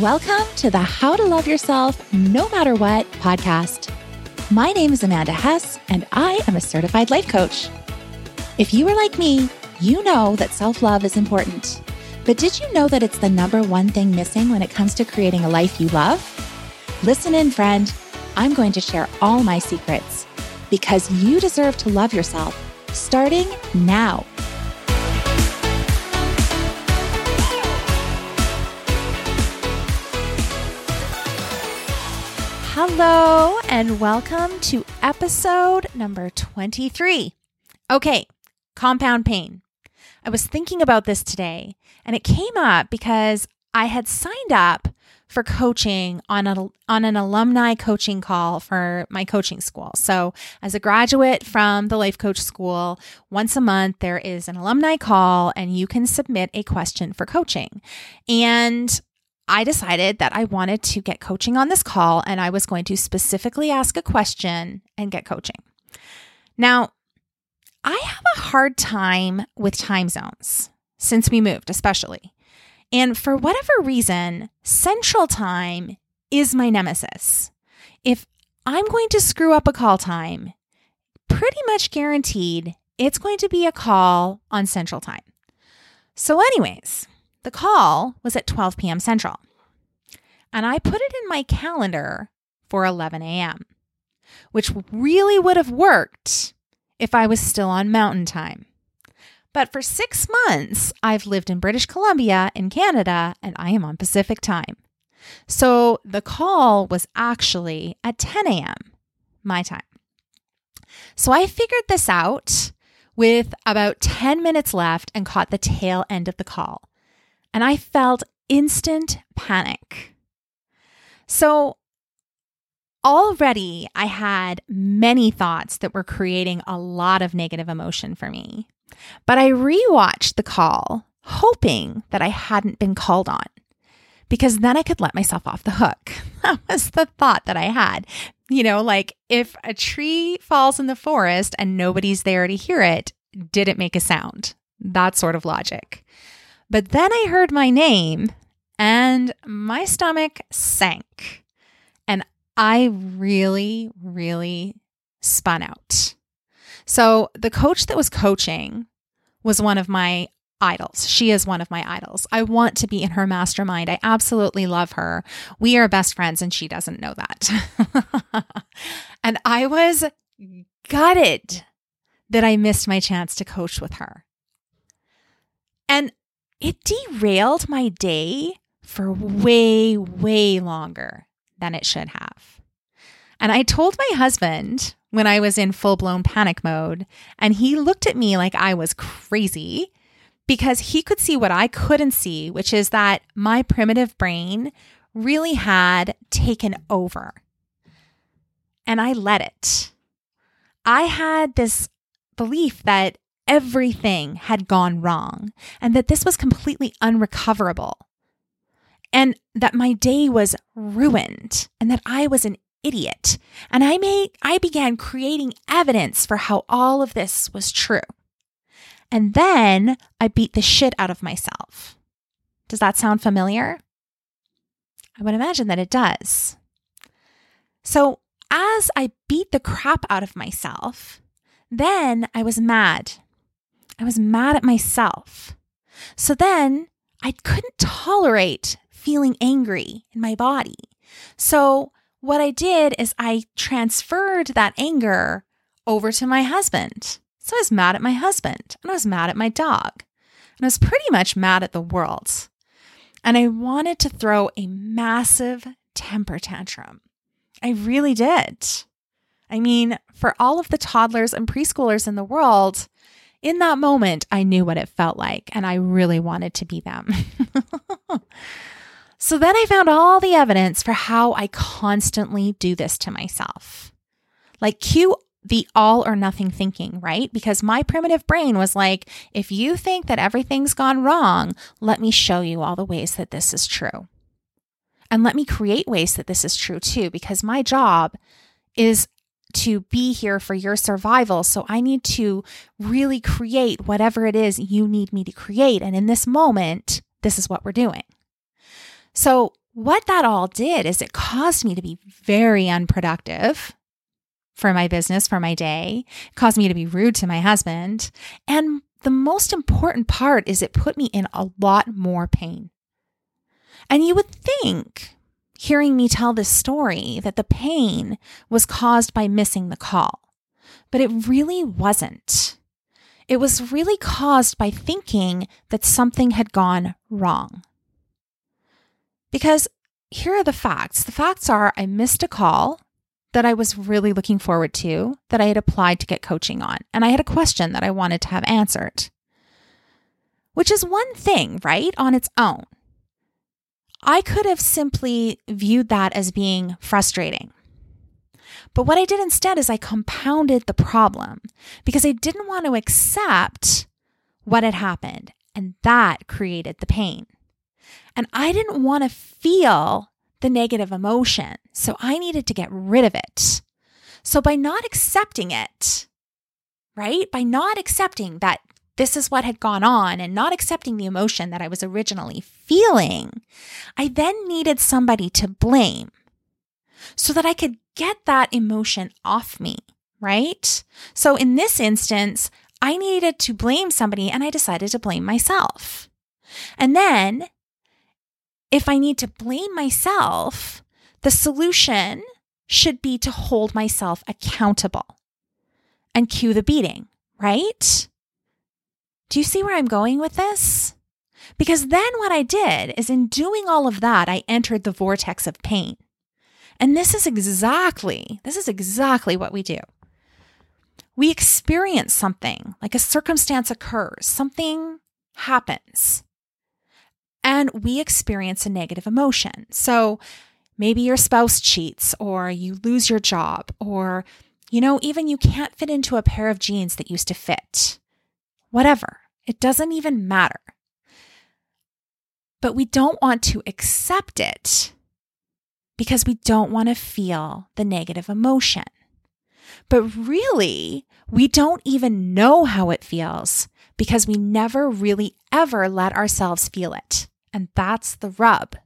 Welcome to the How to Love Yourself No Matter What podcast. My name is Amanda Hess, and I am a certified life coach. If you are like me, you know that self love is important. But did you know that it's the number one thing missing when it comes to creating a life you love? Listen in, friend. I'm going to share all my secrets because you deserve to love yourself starting now. Hello, and welcome to episode number 23. Okay, compound pain. I was thinking about this today, and it came up because I had signed up for coaching on a, on an alumni coaching call for my coaching school. So, as a graduate from the Life Coach School, once a month there is an alumni call and you can submit a question for coaching. And I decided that I wanted to get coaching on this call and I was going to specifically ask a question and get coaching. Now, I have a hard time with time zones since we moved, especially. And for whatever reason, Central Time is my nemesis. If I'm going to screw up a call time, pretty much guaranteed it's going to be a call on Central Time. So, anyways, the call was at 12 p.m. Central. And I put it in my calendar for 11 a.m., which really would have worked if I was still on mountain time. But for six months, I've lived in British Columbia in Canada and I am on Pacific time. So the call was actually at 10 a.m. my time. So I figured this out with about 10 minutes left and caught the tail end of the call and I felt instant panic. So, already I had many thoughts that were creating a lot of negative emotion for me. But I rewatched the call, hoping that I hadn't been called on, because then I could let myself off the hook. That was the thought that I had. You know, like if a tree falls in the forest and nobody's there to hear it, did it make a sound? That sort of logic. But then I heard my name and my stomach sank. And I really, really spun out. So the coach that was coaching was one of my idols. She is one of my idols. I want to be in her mastermind. I absolutely love her. We are best friends, and she doesn't know that. and I was gutted that I missed my chance to coach with her. And it derailed my day for way, way longer than it should have. And I told my husband when I was in full blown panic mode, and he looked at me like I was crazy because he could see what I couldn't see, which is that my primitive brain really had taken over. And I let it. I had this belief that everything had gone wrong and that this was completely unrecoverable and that my day was ruined and that I was an idiot. And I made I began creating evidence for how all of this was true. And then I beat the shit out of myself. Does that sound familiar? I would imagine that it does. So, as I beat the crap out of myself, then I was mad I was mad at myself. So then I couldn't tolerate feeling angry in my body. So what I did is I transferred that anger over to my husband. So I was mad at my husband and I was mad at my dog. And I was pretty much mad at the world. And I wanted to throw a massive temper tantrum. I really did. I mean, for all of the toddlers and preschoolers in the world, in that moment, I knew what it felt like, and I really wanted to be them. so then I found all the evidence for how I constantly do this to myself. Like, cue the all or nothing thinking, right? Because my primitive brain was like, if you think that everything's gone wrong, let me show you all the ways that this is true. And let me create ways that this is true too, because my job is to be here for your survival. So I need to really create whatever it is you need me to create. And in this moment, this is what we're doing. So what that all did is it caused me to be very unproductive for my business, for my day, it caused me to be rude to my husband. And the most important part is it put me in a lot more pain. And you would think, hearing me tell this story, that the pain was caused by missing the call. But it really wasn't. It was really caused by thinking that something had gone wrong. Because here are the facts the facts are I missed a call that I was really looking forward to that I had applied to get coaching on, and I had a question that I wanted to have answered. Which is one thing, right, on its own. I could have simply viewed that as being frustrating. But what I did instead is I compounded the problem because I didn't want to accept what had happened. And that created the pain. And I didn't want to feel the negative emotion. So I needed to get rid of it. So by not accepting it, right? By not accepting that this is what had gone on and not accepting the emotion that I was originally feeling, I then needed somebody to blame so that I could get that emotion off me, right? So in this instance, I needed to blame somebody and I decided to blame myself. And then if I need to blame myself, the solution should be to hold myself accountable and cue the beating, right? Do you see where I'm going with this? Because then what I did is in doing all of that, I entered the vortex of pain. And this is exactly, this is exactly what we do. We experience something, like a circumstance occurs, something happens, and we experience a negative emotion. So maybe your spouse cheats, or you lose your job, or, you know, even you can't fit into a pair of jeans that used to fit. Whatever. It doesn't even matter. But we don't want to accept it because we don't want to feel the negative emotion. But really, we don't even know how it feels because we never really ever let ourselves feel it. And that's the rub.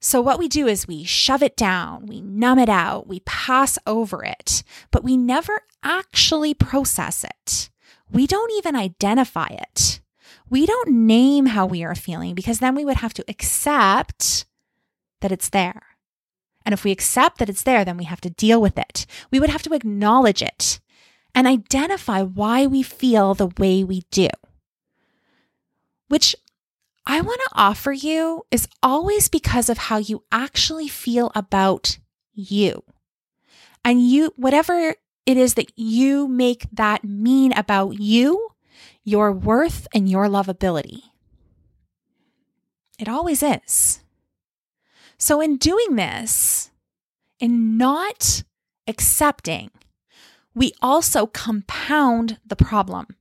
So, what we do is we shove it down, we numb it out, we pass over it, but we never actually process it. We don't even identify it. We don't name how we are feeling because then we would have to accept that it's there. And if we accept that it's there, then we have to deal with it. We would have to acknowledge it and identify why we feel the way we do. Which I want to offer you is always because of how you actually feel about you. And you, whatever it is that you make that mean about you, your worth, and your lovability. It always is. So, in doing this, in not accepting, we also compound the problem.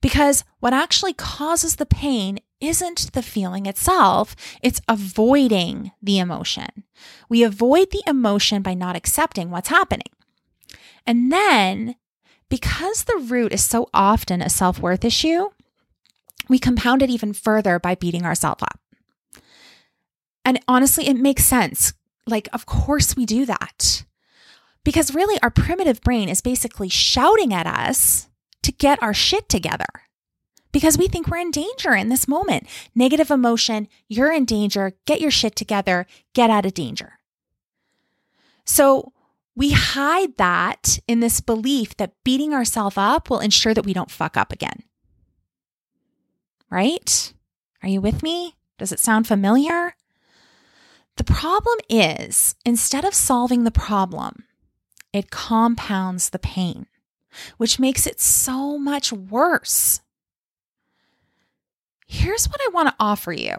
Because what actually causes the pain isn't the feeling itself, it's avoiding the emotion. We avoid the emotion by not accepting what's happening. And then, because the root is so often a self worth issue, we compound it even further by beating ourselves up. And honestly, it makes sense. Like, of course we do that. Because really, our primitive brain is basically shouting at us to get our shit together because we think we're in danger in this moment. Negative emotion, you're in danger, get your shit together, get out of danger. So we hide that in this belief that beating ourselves up will ensure that we don't fuck up again. Right? Are you with me? Does it sound familiar? The problem is, instead of solving the problem, it compounds the pain, which makes it so much worse. Here's what I want to offer you.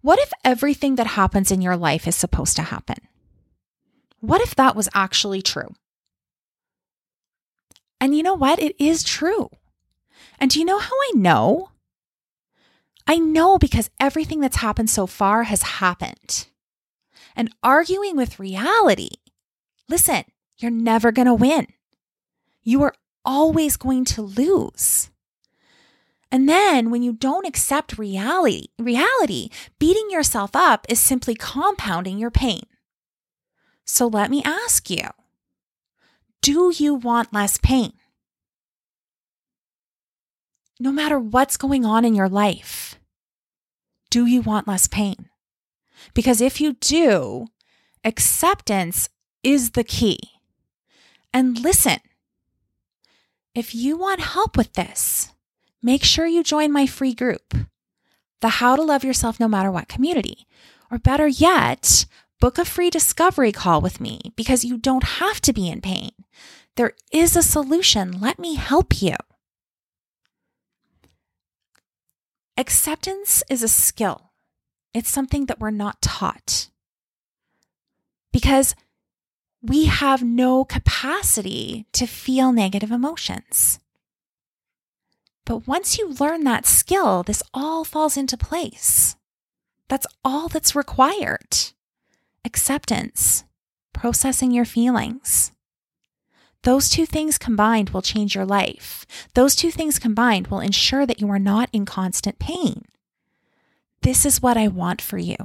What if everything that happens in your life is supposed to happen? What if that was actually true? And you know what? It is true. And do you know how I know? I know because everything that's happened so far has happened and arguing with reality. Listen, you're never going to win. You are always going to lose. And then when you don't accept reality, reality, beating yourself up is simply compounding your pain. So let me ask you, do you want less pain? No matter what's going on in your life, do you want less pain? Because if you do, acceptance is the key. And listen, if you want help with this, make sure you join my free group, the How to Love Yourself No Matter What community. Or better yet, book a free discovery call with me because you don't have to be in pain. There is a solution. Let me help you. Acceptance is a skill, it's something that we're not taught because we have no capacity to feel negative emotions. But once you learn that skill, this all falls into place. That's all that's required acceptance, processing your feelings. Those two things combined will change your life. Those two things combined will ensure that you are not in constant pain. This is what I want for you.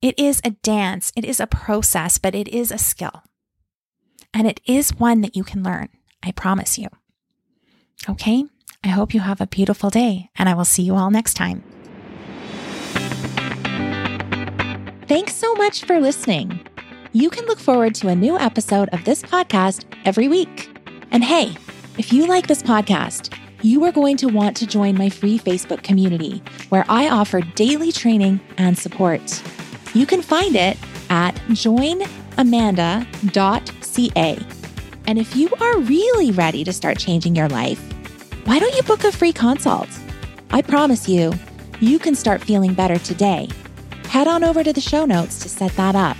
It is a dance, it is a process, but it is a skill. And it is one that you can learn. I promise you. Okay? I hope you have a beautiful day, and I will see you all next time. Thanks so much for listening. You can look forward to a new episode of this podcast every week. And hey, if you like this podcast, you are going to want to join my free Facebook community where I offer daily training and support. You can find it at joinamanda.ca. And if you are really ready to start changing your life, why don't you book a free consult? I promise you, you can start feeling better today. Head on over to the show notes to set that up.